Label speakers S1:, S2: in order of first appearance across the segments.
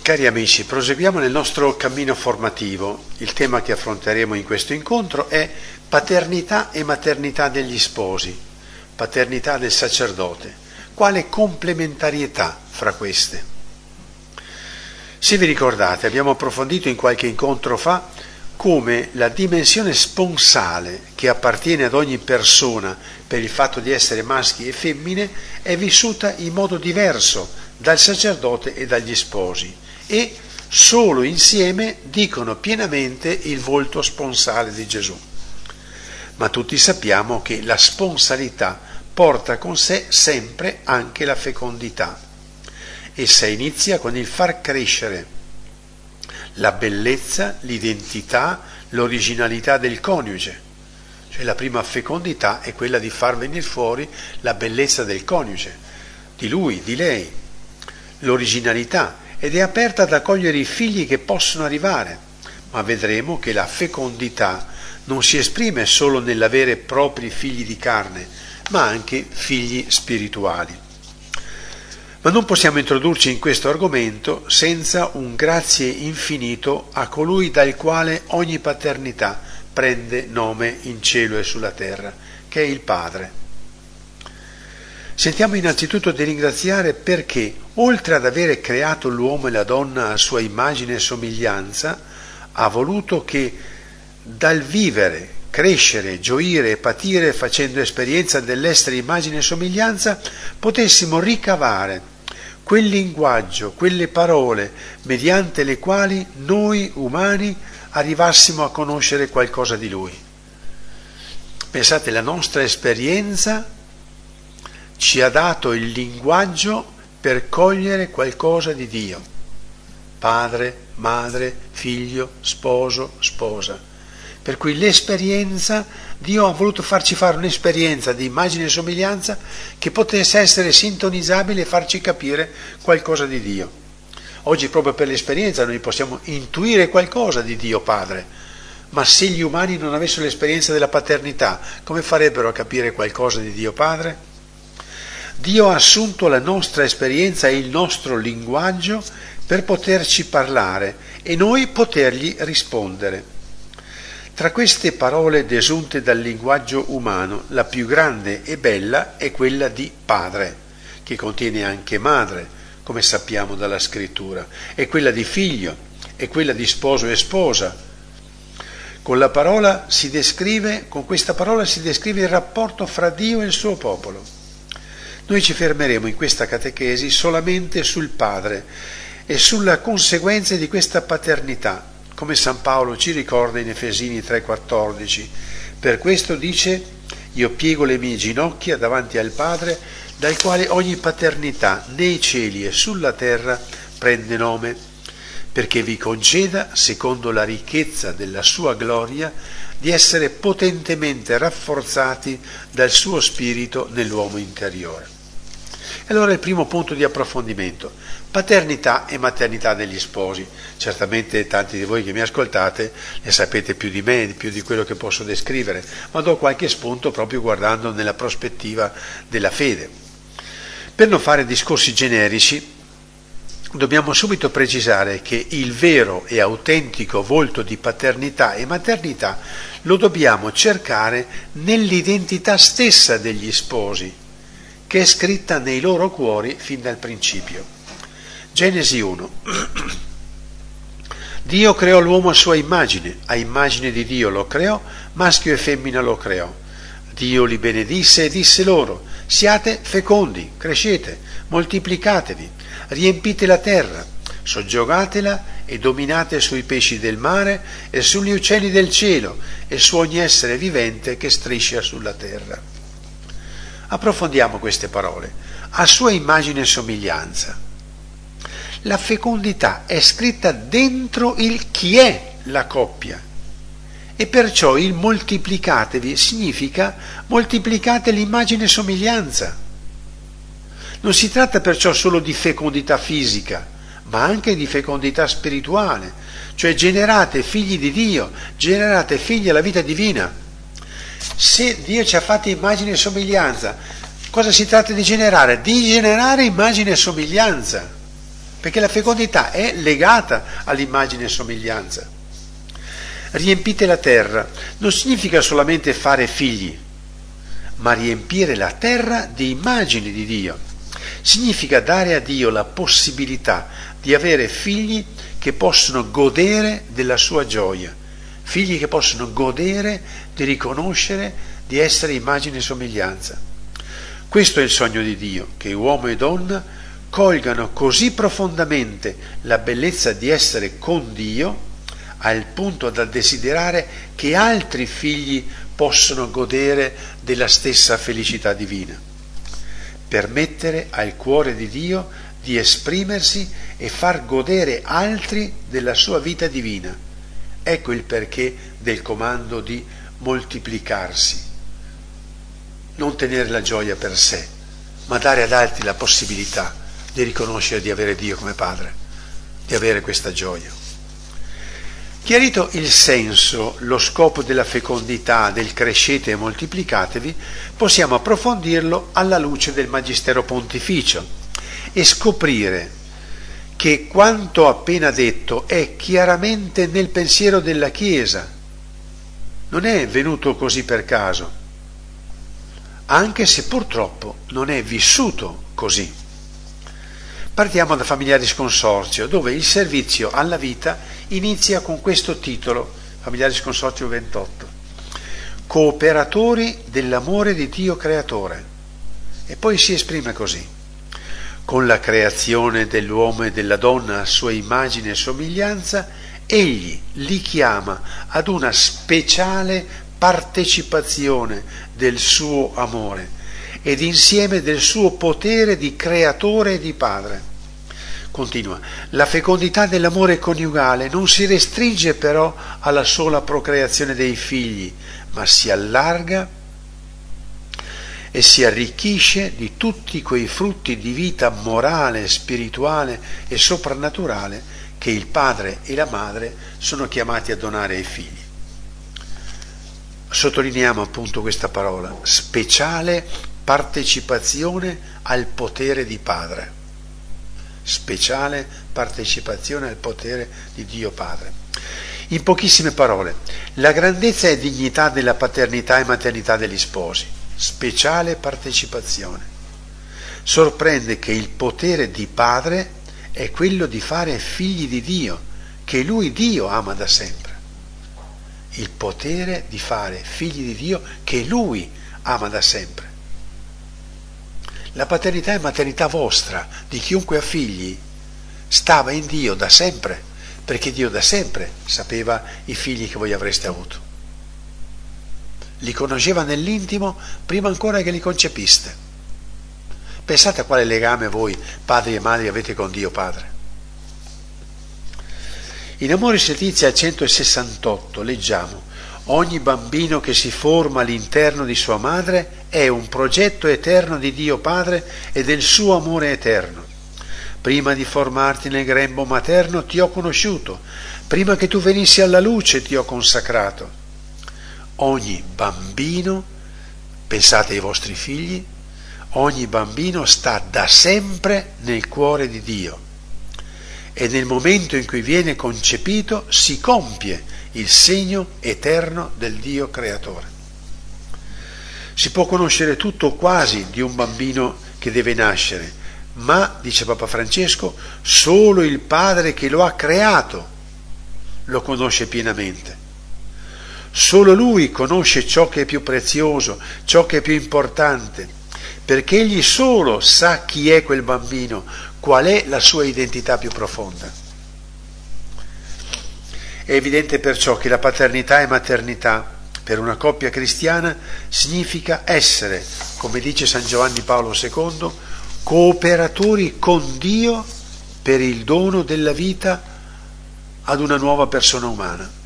S1: Cari amici, proseguiamo nel nostro cammino formativo. Il tema che affronteremo in questo incontro è paternità e maternità degli sposi, paternità del sacerdote. Quale complementarietà fra queste? Se vi ricordate, abbiamo approfondito in qualche incontro fa come la dimensione sponsale che appartiene ad ogni persona per il fatto di essere maschi e femmine è vissuta in modo diverso dal sacerdote e dagli sposi e solo insieme dicono pienamente il volto sponsale di Gesù. Ma tutti sappiamo che la sponsalità porta con sé sempre anche la fecondità. Essa inizia con il far crescere la bellezza, l'identità, l'originalità del coniuge. Cioè la prima fecondità è quella di far venire fuori la bellezza del coniuge, di lui, di lei, l'originalità ed è aperta ad accogliere i figli che possono arrivare, ma vedremo che la fecondità non si esprime solo nell'avere propri figli di carne, ma anche figli spirituali. Ma non possiamo introdurci in questo argomento senza un grazie infinito a colui dal quale ogni paternità prende nome in cielo e sulla terra, che è il Padre. Sentiamo innanzitutto di ringraziare perché, oltre ad avere creato l'uomo e la donna a sua immagine e somiglianza, ha voluto che dal vivere, crescere, gioire e patire facendo esperienza dell'essere immagine e somiglianza, potessimo ricavare quel linguaggio, quelle parole mediante le quali noi umani arrivassimo a conoscere qualcosa di Lui. Pensate, la nostra esperienza ci ha dato il linguaggio per cogliere qualcosa di Dio. Padre, madre, figlio, sposo, sposa. Per cui l'esperienza, Dio ha voluto farci fare un'esperienza di immagine e somiglianza che potesse essere sintonizzabile e farci capire qualcosa di Dio. Oggi proprio per l'esperienza noi possiamo intuire qualcosa di Dio Padre, ma se gli umani non avessero l'esperienza della paternità, come farebbero a capire qualcosa di Dio Padre? Dio ha assunto la nostra esperienza e il nostro linguaggio per poterci parlare e noi potergli rispondere. Tra queste parole desunte dal linguaggio umano, la più grande e bella è quella di padre, che contiene anche madre, come sappiamo dalla scrittura, e quella di figlio, e quella di sposo e sposa. Con, descrive, con questa parola si descrive il rapporto fra Dio e il suo popolo. Noi ci fermeremo in questa catechesi solamente sul Padre e sulla conseguenza di questa paternità, come San Paolo ci ricorda in Efesini 3:14. Per questo dice, io piego le mie ginocchia davanti al Padre, dal quale ogni paternità nei cieli e sulla terra prende nome, perché vi conceda, secondo la ricchezza della sua gloria, di essere potentemente rafforzati dal suo spirito nell'uomo interiore. E allora il primo punto di approfondimento, paternità e maternità degli sposi. Certamente tanti di voi che mi ascoltate ne sapete più di me, più di quello che posso descrivere, ma do qualche spunto proprio guardando nella prospettiva della fede. Per non fare discorsi generici, dobbiamo subito precisare che il vero e autentico volto di paternità e maternità lo dobbiamo cercare nell'identità stessa degli sposi, che è scritta nei loro cuori fin dal principio. Genesi 1. Dio creò l'uomo a sua immagine, a immagine di Dio lo creò, maschio e femmina lo creò. Dio li benedisse e disse loro, siate fecondi, crescete, moltiplicatevi, riempite la terra, soggiogatela e dominate sui pesci del mare e sugli uccelli del cielo e su ogni essere vivente che striscia sulla terra. Approfondiamo queste parole. A sua immagine e somiglianza. La fecondità è scritta dentro il chi è la coppia e perciò il moltiplicatevi significa moltiplicate l'immagine e somiglianza. Non si tratta perciò solo di fecondità fisica, ma anche di fecondità spirituale, cioè generate figli di Dio, generate figli alla vita divina. Se Dio ci ha fatto immagine e somiglianza, cosa si tratta di generare? Di generare immagine e somiglianza. perché la fecondità è legata all'immagine e somiglianza. Riempite la terra non significa solamente fare figli, ma riempire la terra di immagini di Dio. Significa dare a Dio la possibilità di avere figli che possono godere della sua gioia, figli che possono godere di riconoscere di essere immagine e somiglianza. Questo è il sogno di Dio, che uomo e donna colgano così profondamente la bellezza di essere con Dio, al punto da desiderare che altri figli possano godere della stessa felicità divina. Permettere al cuore di Dio di esprimersi e far godere altri della sua vita divina. Ecco il perché del comando di moltiplicarsi. Non tenere la gioia per sé, ma dare ad altri la possibilità di riconoscere di avere Dio come Padre, di avere questa gioia. Chiarito il senso, lo scopo della fecondità, del crescete e moltiplicatevi, possiamo approfondirlo alla luce del Magistero Pontificio e scoprire che quanto appena detto è chiaramente nel pensiero della Chiesa, non è venuto così per caso, anche se purtroppo non è vissuto così. Partiamo da Familiaris Consorzio, dove il servizio alla vita inizia con questo titolo, Familiaris Consorzio 28, Cooperatori dell'amore di Dio Creatore. E poi si esprime così, con la creazione dell'uomo e della donna a sua immagine e somiglianza, egli li chiama ad una speciale partecipazione del suo amore ed insieme del suo potere di creatore e di padre. Continua, la fecondità dell'amore coniugale non si restringe però alla sola procreazione dei figli, ma si allarga e si arricchisce di tutti quei frutti di vita morale, spirituale e soprannaturale che il padre e la madre sono chiamati a donare ai figli. Sottolineiamo appunto questa parola, speciale partecipazione al potere di Padre, speciale partecipazione al potere di Dio Padre. In pochissime parole, la grandezza e dignità della paternità e maternità degli sposi, speciale partecipazione. Sorprende che il potere di Padre è quello di fare figli di Dio, che Lui Dio ama da sempre. Il potere di fare figli di Dio che Lui ama da sempre. La paternità e maternità vostra, di chiunque ha figli, stava in Dio da sempre, perché Dio da sempre sapeva i figli che voi avreste avuto. Li conosceva nell'intimo prima ancora che li concepiste. Pensate a quale legame voi, padri e madri, avete con Dio Padre. In Amore Letizia 168 leggiamo Ogni bambino che si forma all'interno di sua madre è un progetto eterno di Dio Padre e del suo amore eterno. Prima di formarti nel grembo materno ti ho conosciuto, prima che tu venissi alla luce ti ho consacrato. Ogni bambino, pensate ai vostri figli, ogni bambino sta da sempre nel cuore di Dio e nel momento in cui viene concepito si compie il segno eterno del Dio creatore. Si può conoscere tutto o quasi di un bambino che deve nascere, ma, dice Papa Francesco, solo il Padre che lo ha creato lo conosce pienamente. Solo Lui conosce ciò che è più prezioso, ciò che è più importante, perché Egli solo sa chi è quel bambino, qual è la sua identità più profonda. È evidente perciò che la paternità e maternità per una coppia cristiana significa essere, come dice San Giovanni Paolo II, cooperatori con Dio per il dono della vita ad una nuova persona umana.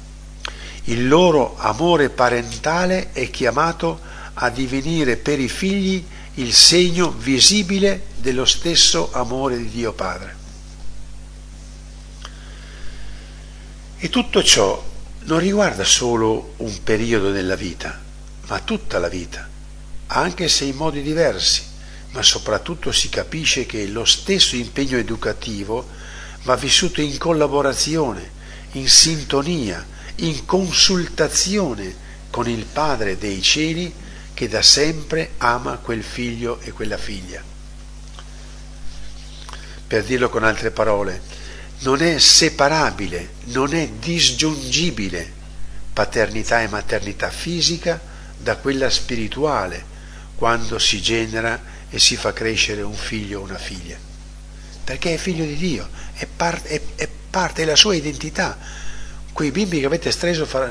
S1: Il loro amore parentale è chiamato a divenire per i figli il segno visibile dello stesso amore di Dio Padre. E tutto ciò non riguarda solo un periodo della vita, ma tutta la vita, anche se in modi diversi, ma soprattutto si capisce che lo stesso impegno educativo va vissuto in collaborazione, in sintonia, in consultazione con il Padre dei cieli che da sempre ama quel figlio e quella figlia. Per dirlo con altre parole, non è separabile, non è disgiungibile paternità e maternità fisica da quella spirituale quando si genera e si fa crescere un figlio o una figlia. Perché è figlio di Dio, è, parte, è, è parte della sua identità. Quei bimbi che avete fra,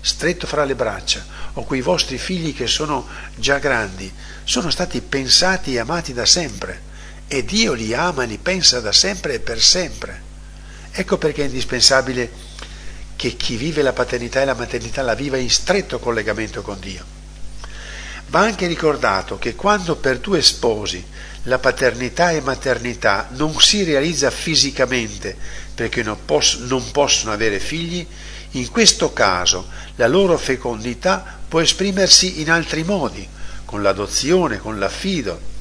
S1: stretto fra le braccia o quei vostri figli che sono già grandi sono stati pensati e amati da sempre e Dio li ama e li pensa da sempre e per sempre. Ecco perché è indispensabile che chi vive la paternità e la maternità la viva in stretto collegamento con Dio. Va anche ricordato che quando per due sposi la paternità e maternità non si realizza fisicamente perché non, poss- non possono avere figli, in questo caso la loro fecondità può esprimersi in altri modi, con l'adozione, con l'affido,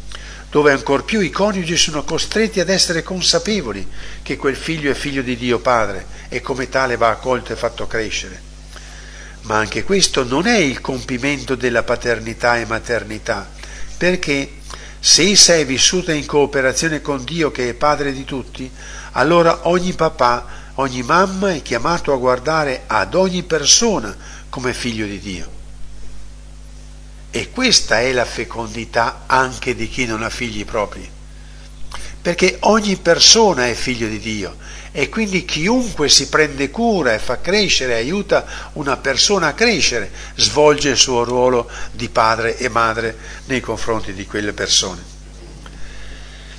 S1: dove ancor più i coniugi sono costretti ad essere consapevoli che quel figlio è figlio di Dio Padre e come tale va accolto e fatto crescere. Ma anche questo non è il compimento della paternità e maternità, perché se essa è vissuta in cooperazione con Dio che è Padre di tutti, allora ogni papà, ogni mamma è chiamato a guardare ad ogni persona come figlio di Dio. E questa è la fecondità anche di chi non ha figli propri. Perché ogni persona è figlio di Dio e quindi chiunque si prende cura e fa crescere, aiuta una persona a crescere, svolge il suo ruolo di padre e madre nei confronti di quelle persone.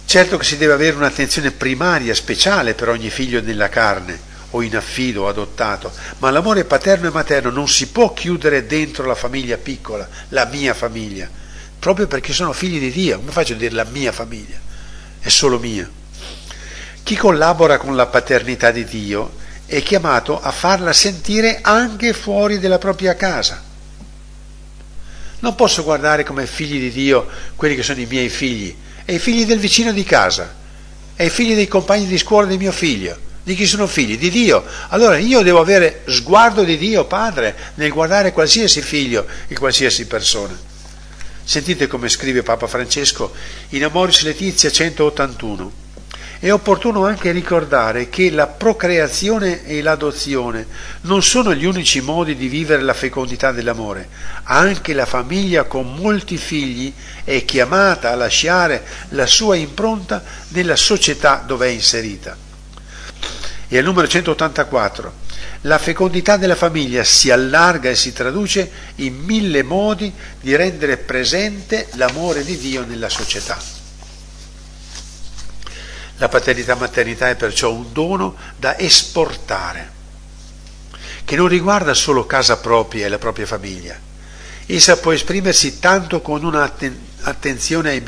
S1: Certo che si deve avere un'attenzione primaria, speciale per ogni figlio nella carne, o in affido o adottato, ma l'amore paterno e materno non si può chiudere dentro la famiglia piccola, la mia famiglia, proprio perché sono figli di Dio. Come faccio a dire la mia famiglia? È solo mia. Chi collabora con la paternità di Dio è chiamato a farla sentire anche fuori della propria casa. Non posso guardare come figli di Dio quelli che sono i miei figli, e i figli del vicino di casa, e i figli dei compagni di scuola di mio figlio di chi sono figli? Di Dio. Allora io devo avere sguardo di Dio Padre nel guardare qualsiasi figlio e qualsiasi persona. Sentite come scrive Papa Francesco in Amoris Letizia 181. È opportuno anche ricordare che la procreazione e l'adozione non sono gli unici modi di vivere la fecondità dell'amore. Anche la famiglia con molti figli è chiamata a lasciare la sua impronta nella società dove è inserita. E al numero 184, la fecondità della famiglia si allarga e si traduce in mille modi di rendere presente l'amore di Dio nella società. La paternità-maternità è perciò un dono da esportare, che non riguarda solo casa propria e la propria famiglia. Essa può esprimersi tanto con un'attenzione ai,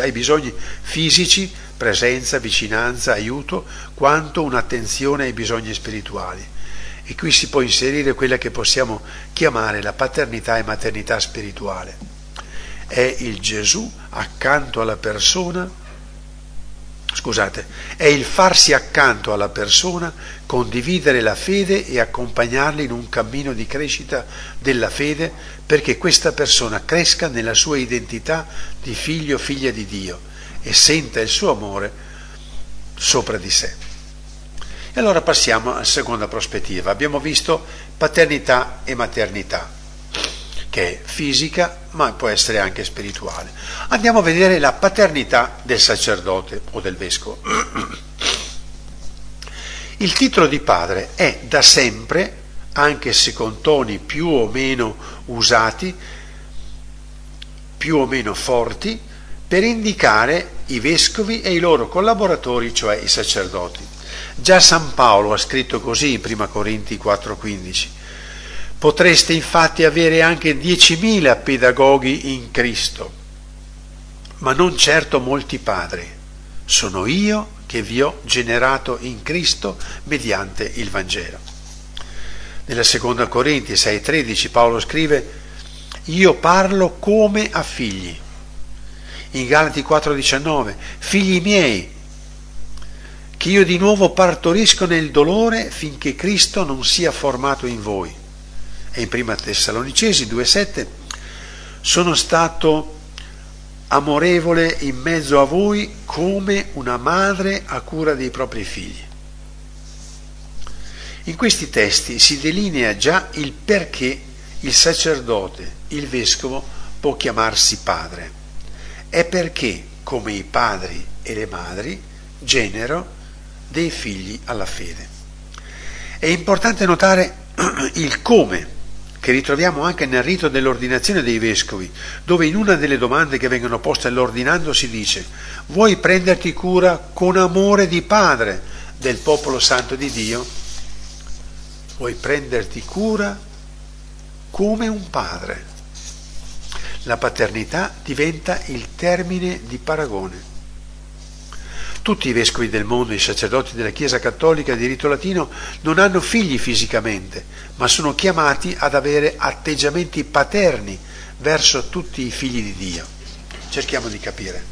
S1: ai bisogni fisici, presenza, vicinanza, aiuto, quanto un'attenzione ai bisogni spirituali. E qui si può inserire quella che possiamo chiamare la paternità e maternità spirituale. È il Gesù accanto alla persona, scusate, è il farsi accanto alla persona, condividere la fede e accompagnarli in un cammino di crescita della fede perché questa persona cresca nella sua identità di figlio o figlia di Dio e senta il suo amore sopra di sé. E allora passiamo alla seconda prospettiva. Abbiamo visto paternità e maternità, che è fisica ma può essere anche spirituale. Andiamo a vedere la paternità del sacerdote o del vescovo. Il titolo di padre è da sempre, anche se con toni più o meno usati, più o meno forti, per indicare i vescovi e i loro collaboratori, cioè i sacerdoti. Già San Paolo ha scritto così in 1 Corinti 4:15. Potreste infatti avere anche 10.000 pedagoghi in Cristo, ma non certo molti padri. Sono io che vi ho generato in Cristo mediante il Vangelo. Nella seconda Corinti 6:13 Paolo scrive: Io parlo come a figli in Galati 4:19, figli miei, che io di nuovo partorisco nel dolore finché Cristo non sia formato in voi. E in prima Tessalonicesi 2,7 sono stato amorevole in mezzo a voi come una madre a cura dei propri figli. In questi testi si delinea già il perché il sacerdote, il vescovo, può chiamarsi padre. È perché, come i padri e le madri, genero dei figli alla fede. È importante notare il come che ritroviamo anche nel rito dell'ordinazione dei vescovi, dove in una delle domande che vengono poste all'ordinando si dice vuoi prenderti cura con amore di padre del popolo santo di Dio? Vuoi prenderti cura come un padre? La paternità diventa il termine di paragone. Tutti i vescovi del mondo, i sacerdoti della Chiesa cattolica di rito latino, non hanno figli fisicamente, ma sono chiamati ad avere atteggiamenti paterni verso tutti i figli di Dio. Cerchiamo di capire.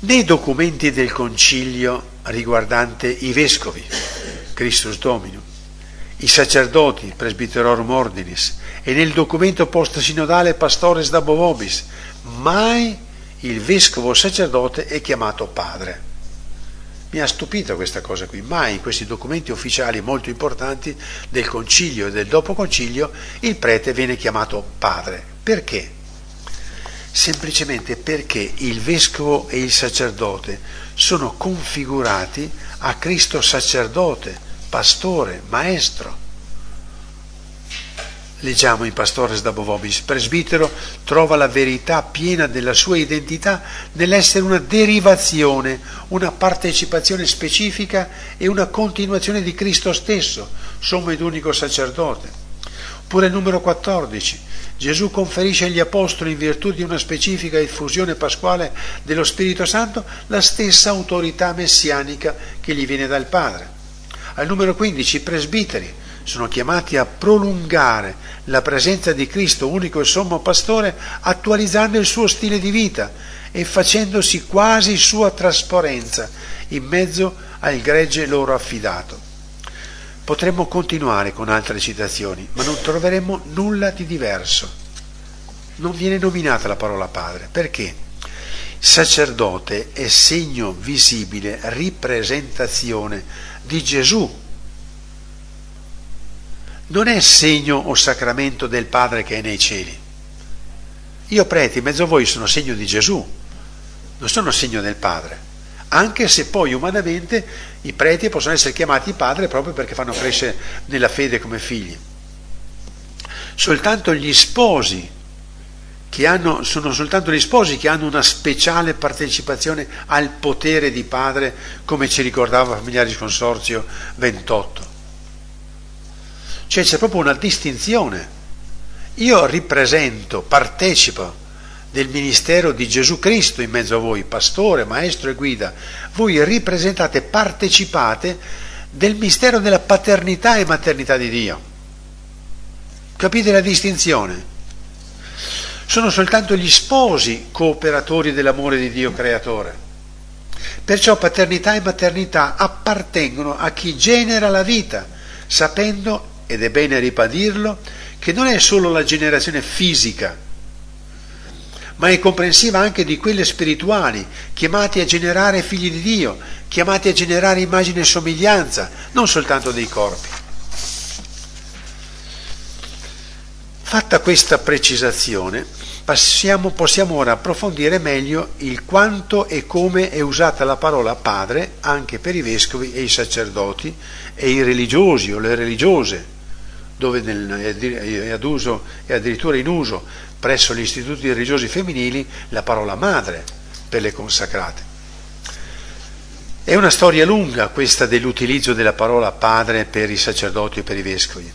S1: Nei documenti del concilio riguardante i vescovi, Christus Domino, i sacerdoti, Presbyterorum Ordinis, e nel documento post-sinodale Pastores da Bovobis, mai il vescovo sacerdote è chiamato padre. Mi ha stupito questa cosa qui, mai in questi documenti ufficiali molto importanti del concilio e del dopo concilio il prete viene chiamato padre. Perché? Semplicemente perché il vescovo e il sacerdote sono configurati a Cristo sacerdote, pastore, maestro. Leggiamo in Pastores da Bovobis, presbitero trova la verità piena della sua identità nell'essere una derivazione, una partecipazione specifica e una continuazione di Cristo stesso, sommo ed unico sacerdote. Oppure il numero 14, Gesù conferisce agli apostoli in virtù di una specifica effusione pasquale dello Spirito Santo la stessa autorità messianica che gli viene dal Padre. Al numero 15, i presbiteri sono chiamati a prolungare la presenza di Cristo, unico e sommo pastore, attualizzando il suo stile di vita e facendosi quasi sua trasparenza in mezzo al gregge loro affidato. Potremmo continuare con altre citazioni, ma non troveremo nulla di diverso. Non viene nominata la parola padre. Perché? Sacerdote è segno visibile, ripresentazione di Gesù non è segno o sacramento del Padre che è nei cieli. Io preti, in mezzo a voi sono segno di Gesù, non sono segno del Padre, anche se poi umanamente i preti possono essere chiamati padre proprio perché fanno crescere nella fede come figli. Soltanto gli sposi che hanno, sono soltanto gli sposi che hanno una speciale partecipazione al potere di padre, come ci ricordava Familiaris Consorzio 28. Cioè c'è proprio una distinzione. Io ripresento, partecipo del ministero di Gesù Cristo in mezzo a voi, pastore, maestro e guida. Voi ripresentate, partecipate del mistero della paternità e maternità di Dio. Capite la distinzione? Sono soltanto gli sposi cooperatori dell'amore di Dio creatore. Perciò paternità e maternità appartengono a chi genera la vita, sapendo ed è bene ribadirlo, che non è solo la generazione fisica, ma è comprensiva anche di quelle spirituali, chiamati a generare figli di Dio, chiamati a generare immagine e somiglianza, non soltanto dei corpi. Fatta questa precisazione, passiamo, possiamo ora approfondire meglio il quanto e come è usata la parola padre anche per i vescovi e i sacerdoti e i religiosi o le religiose dove è ad uso e addirittura in uso presso gli istituti religiosi femminili la parola madre per le consacrate. È una storia lunga questa dell'utilizzo della parola padre per i sacerdoti e per i vescovi.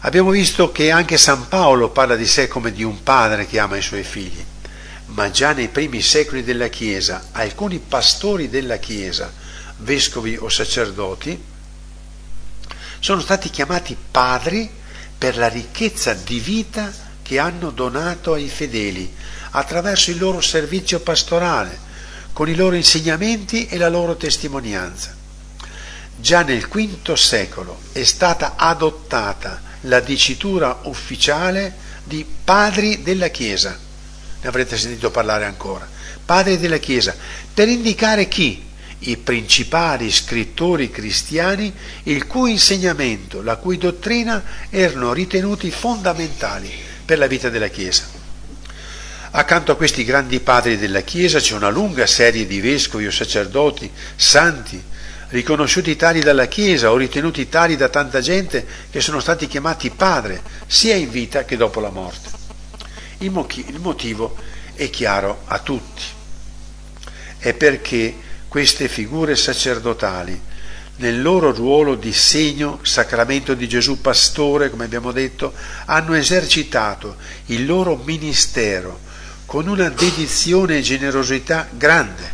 S1: Abbiamo visto che anche San Paolo parla di sé come di un padre che ama i suoi figli, ma già nei primi secoli della Chiesa alcuni pastori della Chiesa, vescovi o sacerdoti, sono stati chiamati padri per la ricchezza di vita che hanno donato ai fedeli attraverso il loro servizio pastorale, con i loro insegnamenti e la loro testimonianza. Già nel V secolo è stata adottata la dicitura ufficiale di padri della Chiesa. Ne avrete sentito parlare ancora. Padri della Chiesa, per indicare chi? I principali scrittori cristiani il cui insegnamento, la cui dottrina erano ritenuti fondamentali per la vita della Chiesa. Accanto a questi grandi padri della Chiesa c'è una lunga serie di vescovi o sacerdoti, santi, riconosciuti tali dalla Chiesa o ritenuti tali da tanta gente che sono stati chiamati padre, sia in vita che dopo la morte. Il, motivo è chiaro a tutti. È perché queste figure sacerdotali, nel loro ruolo di segno, sacramento di Gesù pastore, come abbiamo detto, hanno esercitato il loro ministero con una dedizione e generosità grande.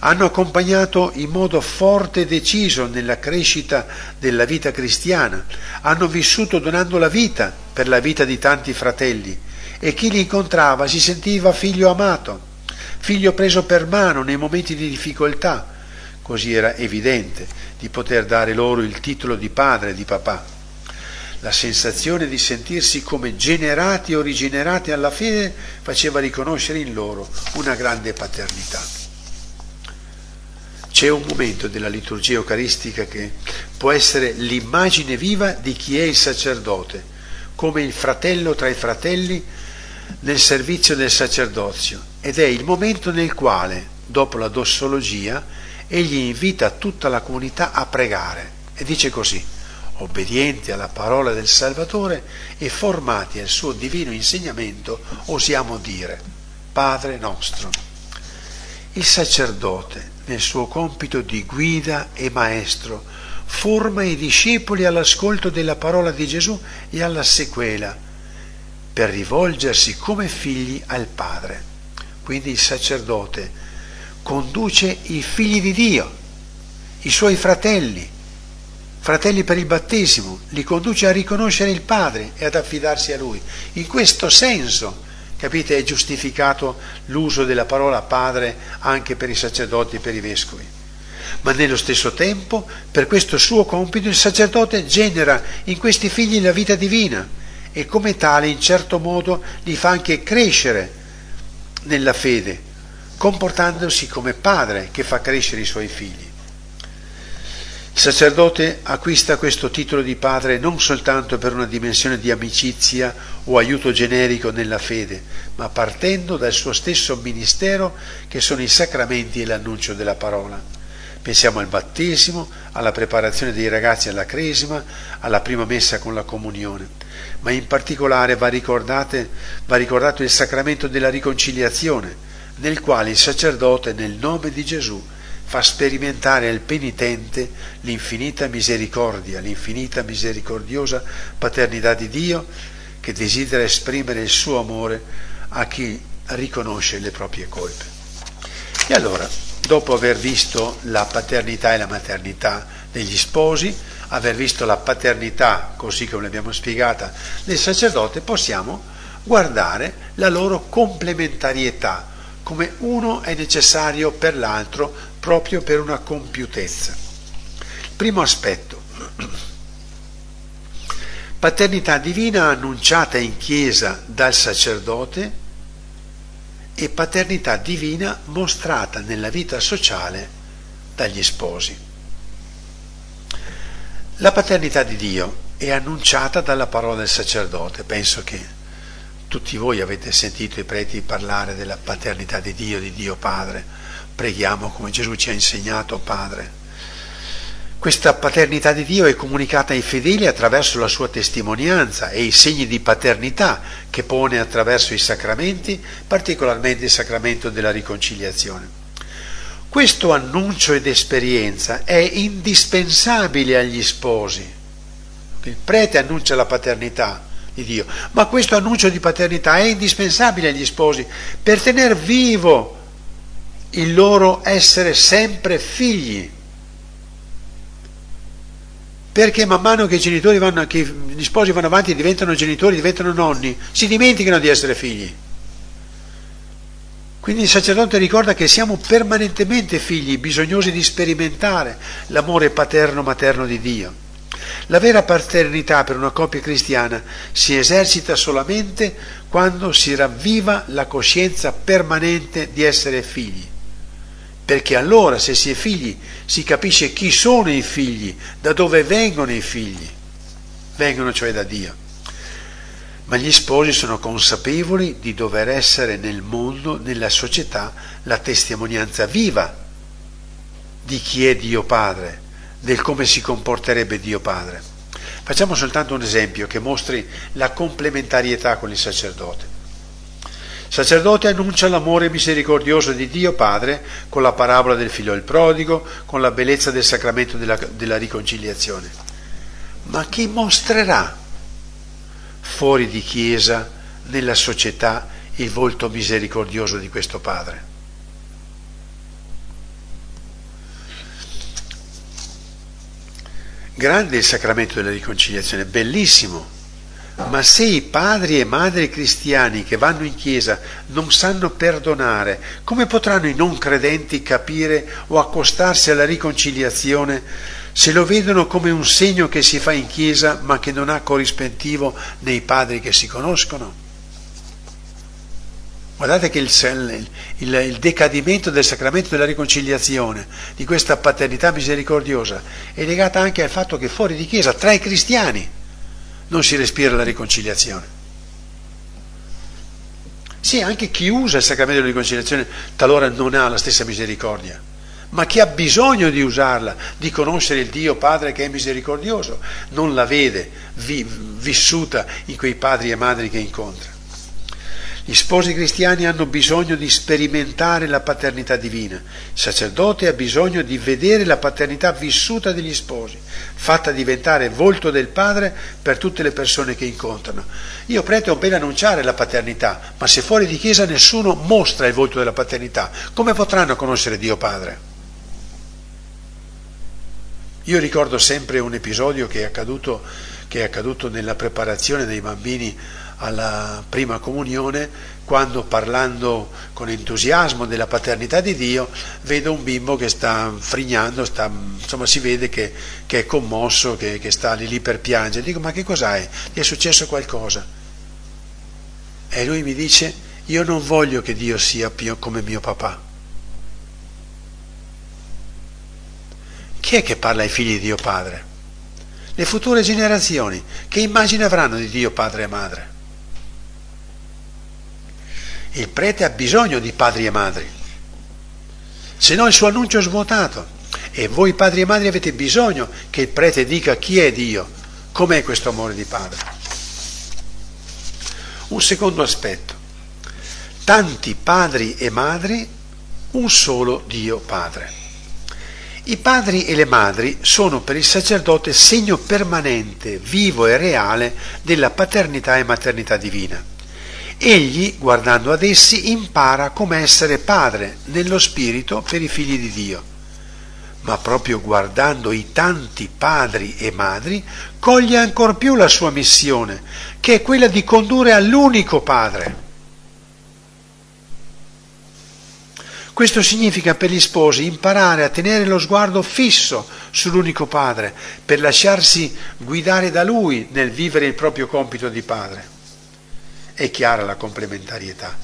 S1: Hanno accompagnato in modo forte e deciso nella crescita della vita cristiana, hanno vissuto donando la vita per la vita di tanti fratelli e chi li incontrava si sentiva figlio amato, figlio preso per mano nei momenti di difficoltà. Così era evidente di poter dare loro il titolo di padre e di papà. La sensazione di sentirsi come generati o rigenerati alla fede faceva riconoscere in loro una grande paternità. C'è un momento della liturgia eucaristica che può essere l'immagine viva di chi è il sacerdote, come il fratello tra i fratelli nel servizio del sacerdozio, ed è il momento nel quale, dopo la dossologia, egli invita tutta la comunità a pregare e dice così, obbedienti alla parola del Salvatore e formati al suo divino insegnamento, osiamo dire, Padre nostro. Il sacerdote nel suo compito di guida e maestro, forma i discepoli all'ascolto della parola di Gesù e alla sequela, per rivolgersi come figli al Padre. Quindi il sacerdote conduce i figli di Dio, i suoi fratelli, fratelli per il battesimo, li conduce a riconoscere il Padre e ad affidarsi a Lui. In questo senso Capite? È giustificato l'uso della parola padre anche per i sacerdoti e per i vescovi. Ma nello stesso tempo, per questo suo compito, il sacerdote genera in questi figli la vita divina e come tale, in certo modo, li fa anche crescere nella fede, comportandosi come padre che fa crescere i suoi figli. Il sacerdote acquista questo titolo di padre non soltanto per una dimensione di amicizia o aiuto generico nella fede, ma partendo dal suo stesso ministero che sono i sacramenti e l'annuncio della parola. Pensiamo al battesimo, alla preparazione dei ragazzi alla cresima, alla prima messa con la comunione. Ma in particolare va, va ricordato il sacramento della riconciliazione, nel quale il sacerdote, nel nome di Gesù, fa sperimentare al penitente l'infinita misericordia, l'infinita misericordiosa paternità di Dio che desidera esprimere il suo amore a chi riconosce le proprie colpe. E allora, dopo aver visto la paternità e la maternità degli sposi, aver visto la paternità, così come l'abbiamo spiegata, del sacerdote, possiamo guardare la loro complementarietà, come uno è necessario per l'altro proprio per una compiutezza. Primo aspetto. Paternità divina annunciata in chiesa dal sacerdote e paternità divina mostrata nella vita sociale dagli sposi. La paternità di Dio è annunciata dalla parola del sacerdote. Penso che tutti voi avete sentito i preti parlare della paternità di Dio, di Dio Padre Preghiamo come Gesù ci ha insegnato, Padre. Questa paternità di Dio è comunicata ai fedeli attraverso la sua testimonianza e i segni di paternità che pone attraverso i sacramenti, particolarmente il sacramento della riconciliazione. Questo annuncio ed esperienza è indispensabile agli sposi. Il prete annuncia la paternità di Dio, ma questo annuncio di paternità è indispensabile agli sposi per tenere vivo il loro essere sempre figli. Perché man mano che vanno, che gli sposi vanno avanti diventano genitori, diventano nonni, si dimenticano di essere figli. Quindi il sacerdote ricorda che siamo permanentemente figli, bisognosi di sperimentare l'amore paterno-materno di Dio. La vera paternità per una coppia cristiana si esercita solamente quando si ravviva la coscienza permanente di essere figli. Perché allora, se si è figli, si capisce chi sono i figli, da dove vengono i figli. Vengono cioè da Dio ma gli sposi sono consapevoli di dover essere nel mondo, nella società, la testimonianza viva di chi è Dio Padre, del come si comporterebbe Dio Padre. Facciamo soltanto un esempio che mostri la complementarietà con il sacerdote. Il sacerdote annuncia l'amore misericordioso di Dio Padre con la parabola del figlio del prodigo, con la bellezza del sacramento della, della riconciliazione. Ma chi mostrerà fuori di chiesa, nella società, il volto misericordioso di questo Padre. Grande il sacramento della riconciliazione, bellissimo, ma se i padri e madri cristiani che vanno in chiesa non sanno perdonare, come potranno i non credenti capire o accostarsi alla riconciliazione se lo vedono come un segno che si fa in chiesa ma che non ha corrispettivo nei padri che si conoscono. Guardate che il, il, il, decadimento del sacramento della riconciliazione, di questa paternità misericordiosa, è legata anche al fatto che fuori di chiesa, tra i cristiani, non si respira la riconciliazione. Sì, anche chi usa il sacramento della riconciliazione talora non ha la stessa misericordia ma chi ha bisogno di usarla, di conoscere il Dio Padre che è misericordioso, non la vede vi, vissuta in quei padri e madri che incontra. Gli sposi cristiani hanno bisogno di sperimentare la paternità divina, il sacerdote ha bisogno di vedere la paternità vissuta degli sposi, fatta diventare volto del Padre per tutte le persone che incontrano. Io prete ho ben annunciare la paternità, ma se fuori di chiesa nessuno mostra il volto della paternità, come potranno conoscere Dio Padre? Io ricordo sempre un episodio che è accaduto, che è accaduto nella preparazione dei bambini alla prima comunione, quando parlando con entusiasmo della paternità di Dio, vedo un bimbo che sta frignando, sta, insomma si vede che, che è commosso, che, che, sta lì lì per piangere. Dico, ma che cos'hai? Gli è successo qualcosa? E lui mi dice, io non voglio che Dio sia come mio papà. Chi è che parla ai figli di Dio Padre? Le future generazioni. Che immagine avranno di Dio Padre e Madre? Il prete ha bisogno di padri e madri, se no il suo annuncio è svuotato. E voi padri e madri avete bisogno che il prete dica chi è Dio, com'è questo amore di padre. Un secondo aspetto. Tanti padri e madri, un solo Dio Padre. I padri e le madri sono per il sacerdote segno permanente, vivo e reale della paternità e maternità divina. Egli, guardando ad essi, impara come essere padre nello spirito per i figli di Dio. Ma proprio guardando i tanti padri e madri, coglie ancor più la sua missione, che è quella di condurre all'unico padre Questo significa per gli sposi imparare a tenere lo sguardo fisso sull'unico padre, per lasciarsi guidare da lui nel vivere il proprio compito di padre. È chiara la complementarietà.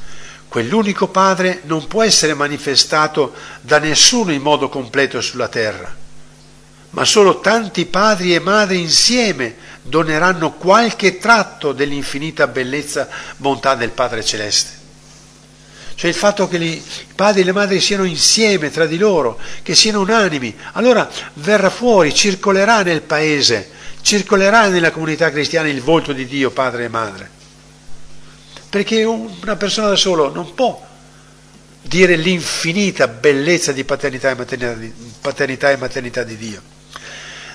S1: Quell'unico padre non può essere manifestato da nessuno in modo completo sulla terra, ma solo tanti padri e madri insieme doneranno qualche tratto dell'infinita bellezza, bontà del Padre Celeste cioè il fatto che i padri e le madri siano insieme tra di loro, che siano unanimi, allora verrà fuori, circolerà nel paese, circolerà nella comunità cristiana il volto di Dio, padre e madre. Perché una persona da solo non può dire l'infinita bellezza di paternità e maternità di, paternità e maternità di Dio.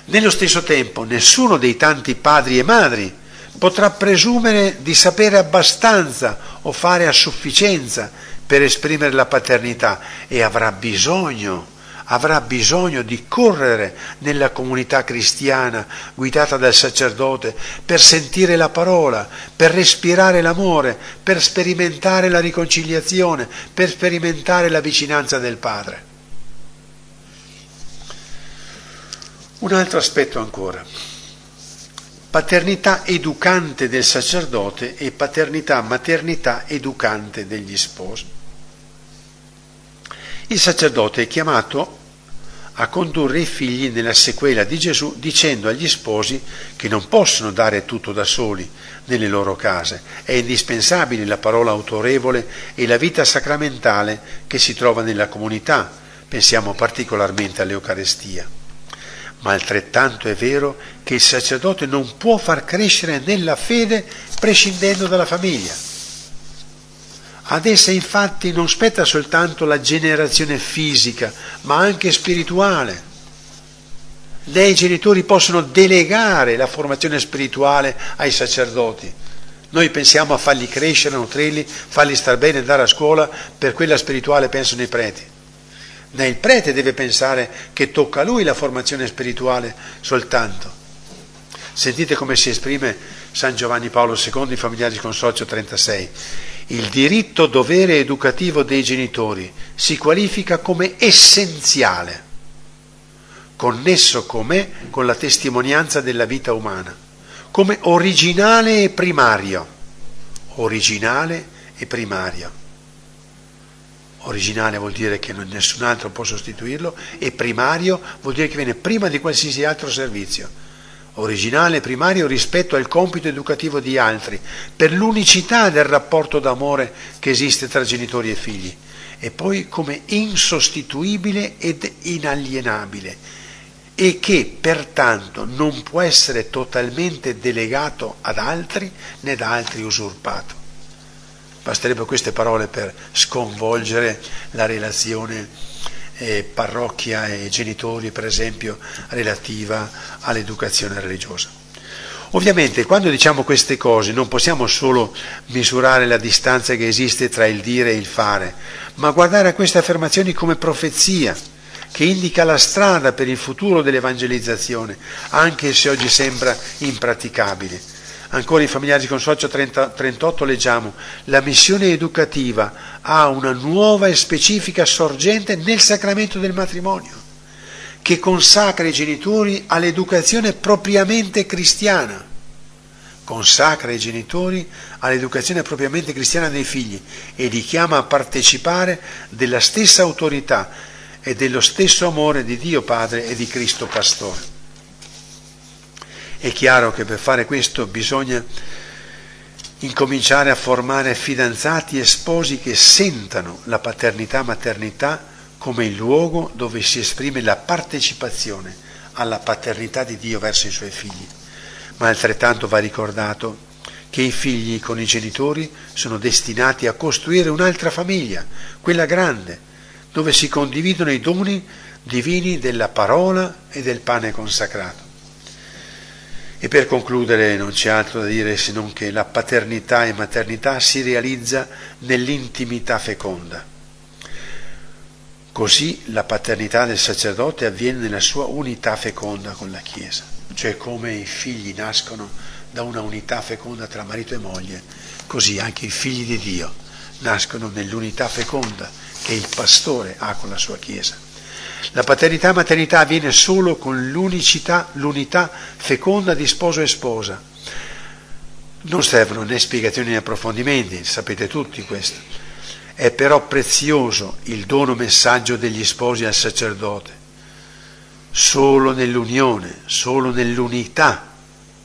S1: Nello stesso tempo, nessuno dei tanti padri e madri potrà presumere di sapere abbastanza o fare a sufficienza per esprimere la paternità e avrà bisogno, avrà bisogno di correre nella comunità cristiana guidata dal sacerdote per sentire la parola, per respirare l'amore, per sperimentare la riconciliazione, per sperimentare la vicinanza del Padre. Un altro aspetto ancora. Paternità educante del sacerdote e paternità, maternità educante degli sposi. Il sacerdote è chiamato a condurre i figli nella sequela di Gesù dicendo agli sposi che non possono dare tutto da soli nelle loro case. È indispensabile la parola autorevole e la vita sacramentale che si trova nella comunità. Pensiamo particolarmente all'Eucarestia. Ma altrettanto è vero che il sacerdote non può far crescere nella fede prescindendo dalla famiglia. Ad essa infatti non spetta soltanto la generazione fisica, ma anche spirituale. Né i genitori possono delegare la formazione spirituale ai sacerdoti. Noi pensiamo a farli crescere, nutrirli, farli star bene, andare a scuola, per quella spirituale pensano i preti. Né il prete deve pensare che tocca a lui la formazione spirituale soltanto. Sentite come si esprime San Giovanni Paolo II in Familiari Consorzio 36 il diritto dovere educativo dei genitori si qualifica come essenziale, connesso com'è con la testimonianza della vita umana, come originale e primario. Originale e primario. Originale vuol dire che nessun altro può sostituirlo e primario vuol dire che viene prima di qualsiasi altro servizio originale primario rispetto al compito educativo di altri, per l'unicità del rapporto d'amore che esiste tra genitori e figli, e poi come insostituibile ed inalienabile e che pertanto non può essere totalmente delegato ad altri né da altri usurpato. Basterebbero queste parole per sconvolgere la relazione eh, parrocchia e genitori, per esempio, relativa all'educazione religiosa. Ovviamente quando diciamo queste cose non possiamo solo misurare la distanza che esiste tra il dire e il fare, ma guardare a queste affermazioni come profezia che indica la strada per il futuro dell'evangelizzazione, anche se oggi sembra impraticabile. Ancora in Familiari di Consorzio 30, 38 leggiamo la missione educativa ha una nuova e specifica sorgente nel sacramento del matrimonio, che consacra i genitori all'educazione propriamente cristiana. Consacra i genitori all'educazione propriamente cristiana dei figli e li chiama a partecipare della stessa autorità e dello stesso amore di Dio Padre e di Cristo Pastore. È chiaro che per fare questo bisogna incominciare a formare fidanzati e sposi che sentano la paternità-maternità come il luogo dove si esprime la partecipazione alla paternità di Dio verso i suoi figli. Ma altrettanto va ricordato che i figli con i genitori sono destinati a costruire un'altra famiglia, quella grande, dove si condividono i doni divini della parola e del pane consacrato. E per concludere non c'è altro da dire se non che la paternità e maternità si realizza nell'intimità feconda. Così la paternità del sacerdote avviene nella sua unità feconda con la Chiesa, cioè come i figli nascono da una unità feconda tra marito e moglie, così anche i figli di Dio nascono nell'unità feconda che il pastore ha con la sua Chiesa. La paternità e maternità avviene solo con l'unicità, l'unità feconda di sposo e sposa. Non servono né spiegazioni né approfondimenti, sapete tutti questo. È però prezioso il dono messaggio degli sposi al sacerdote. Solo nell'unione, solo nell'unità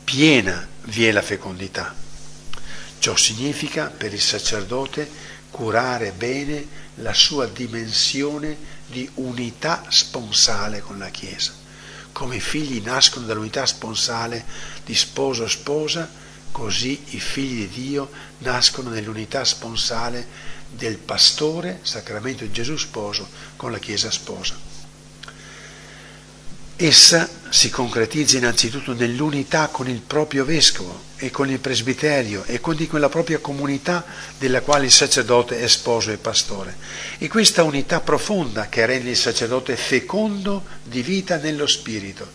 S1: piena vi è la fecondità. Ciò significa per il sacerdote curare bene la sua dimensione di unità sponsale con la Chiesa. Come i figli nascono dall'unità sponsale di sposo-sposa, così i figli di Dio nascono nell'unità sponsale del pastore, sacramento di Gesù sposo, con la Chiesa sposa. Essa si concretizza innanzitutto nell'unità con il proprio vescovo e con il presbiterio e con quella propria comunità della quale il sacerdote è sposo e pastore. E questa unità profonda che rende il sacerdote fecondo di vita nello spirito,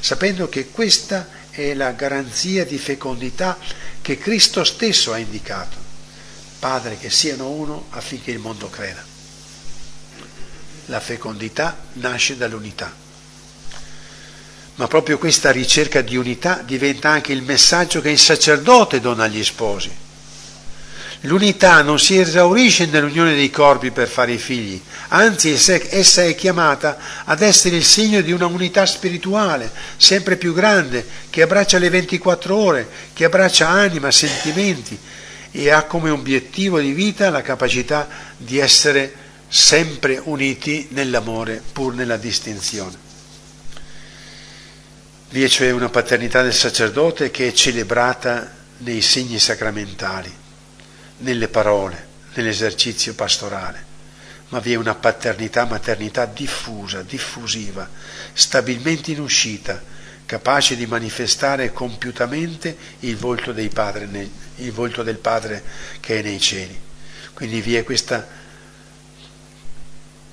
S1: sapendo che questa è la garanzia di fecondità che Cristo stesso ha indicato. Padre, che siano uno affinché il mondo creda. La fecondità nasce dall'unità. Ma proprio questa ricerca di unità diventa anche il messaggio che il sacerdote dona agli sposi. L'unità non si esaurisce nell'unione dei corpi per fare i figli, anzi essa è chiamata ad essere il segno di una unità spirituale sempre più grande, che abbraccia le 24 ore, che abbraccia anima, sentimenti e ha come obiettivo di vita la capacità di essere sempre uniti nell'amore pur nella distinzione. Vi è cioè una paternità del sacerdote che è celebrata nei segni sacramentali, nelle parole, nell'esercizio pastorale, ma vi è una paternità, maternità diffusa, diffusiva, stabilmente in uscita, capace di manifestare compiutamente il volto, padre, il volto del Padre che è nei cieli. Quindi vi è questa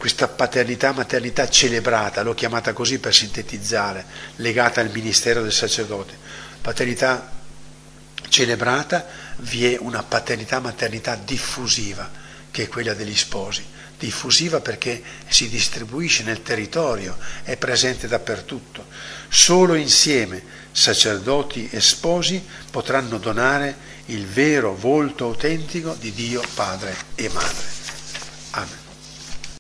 S1: questa paternità, maternità celebrata, l'ho chiamata così per sintetizzare, legata al ministero del sacerdote. Paternità celebrata, vi è una paternità, maternità diffusiva, che è quella degli sposi. Diffusiva perché si distribuisce nel territorio, è presente dappertutto. Solo insieme sacerdoti e sposi potranno donare il vero volto autentico di Dio Padre e Madre.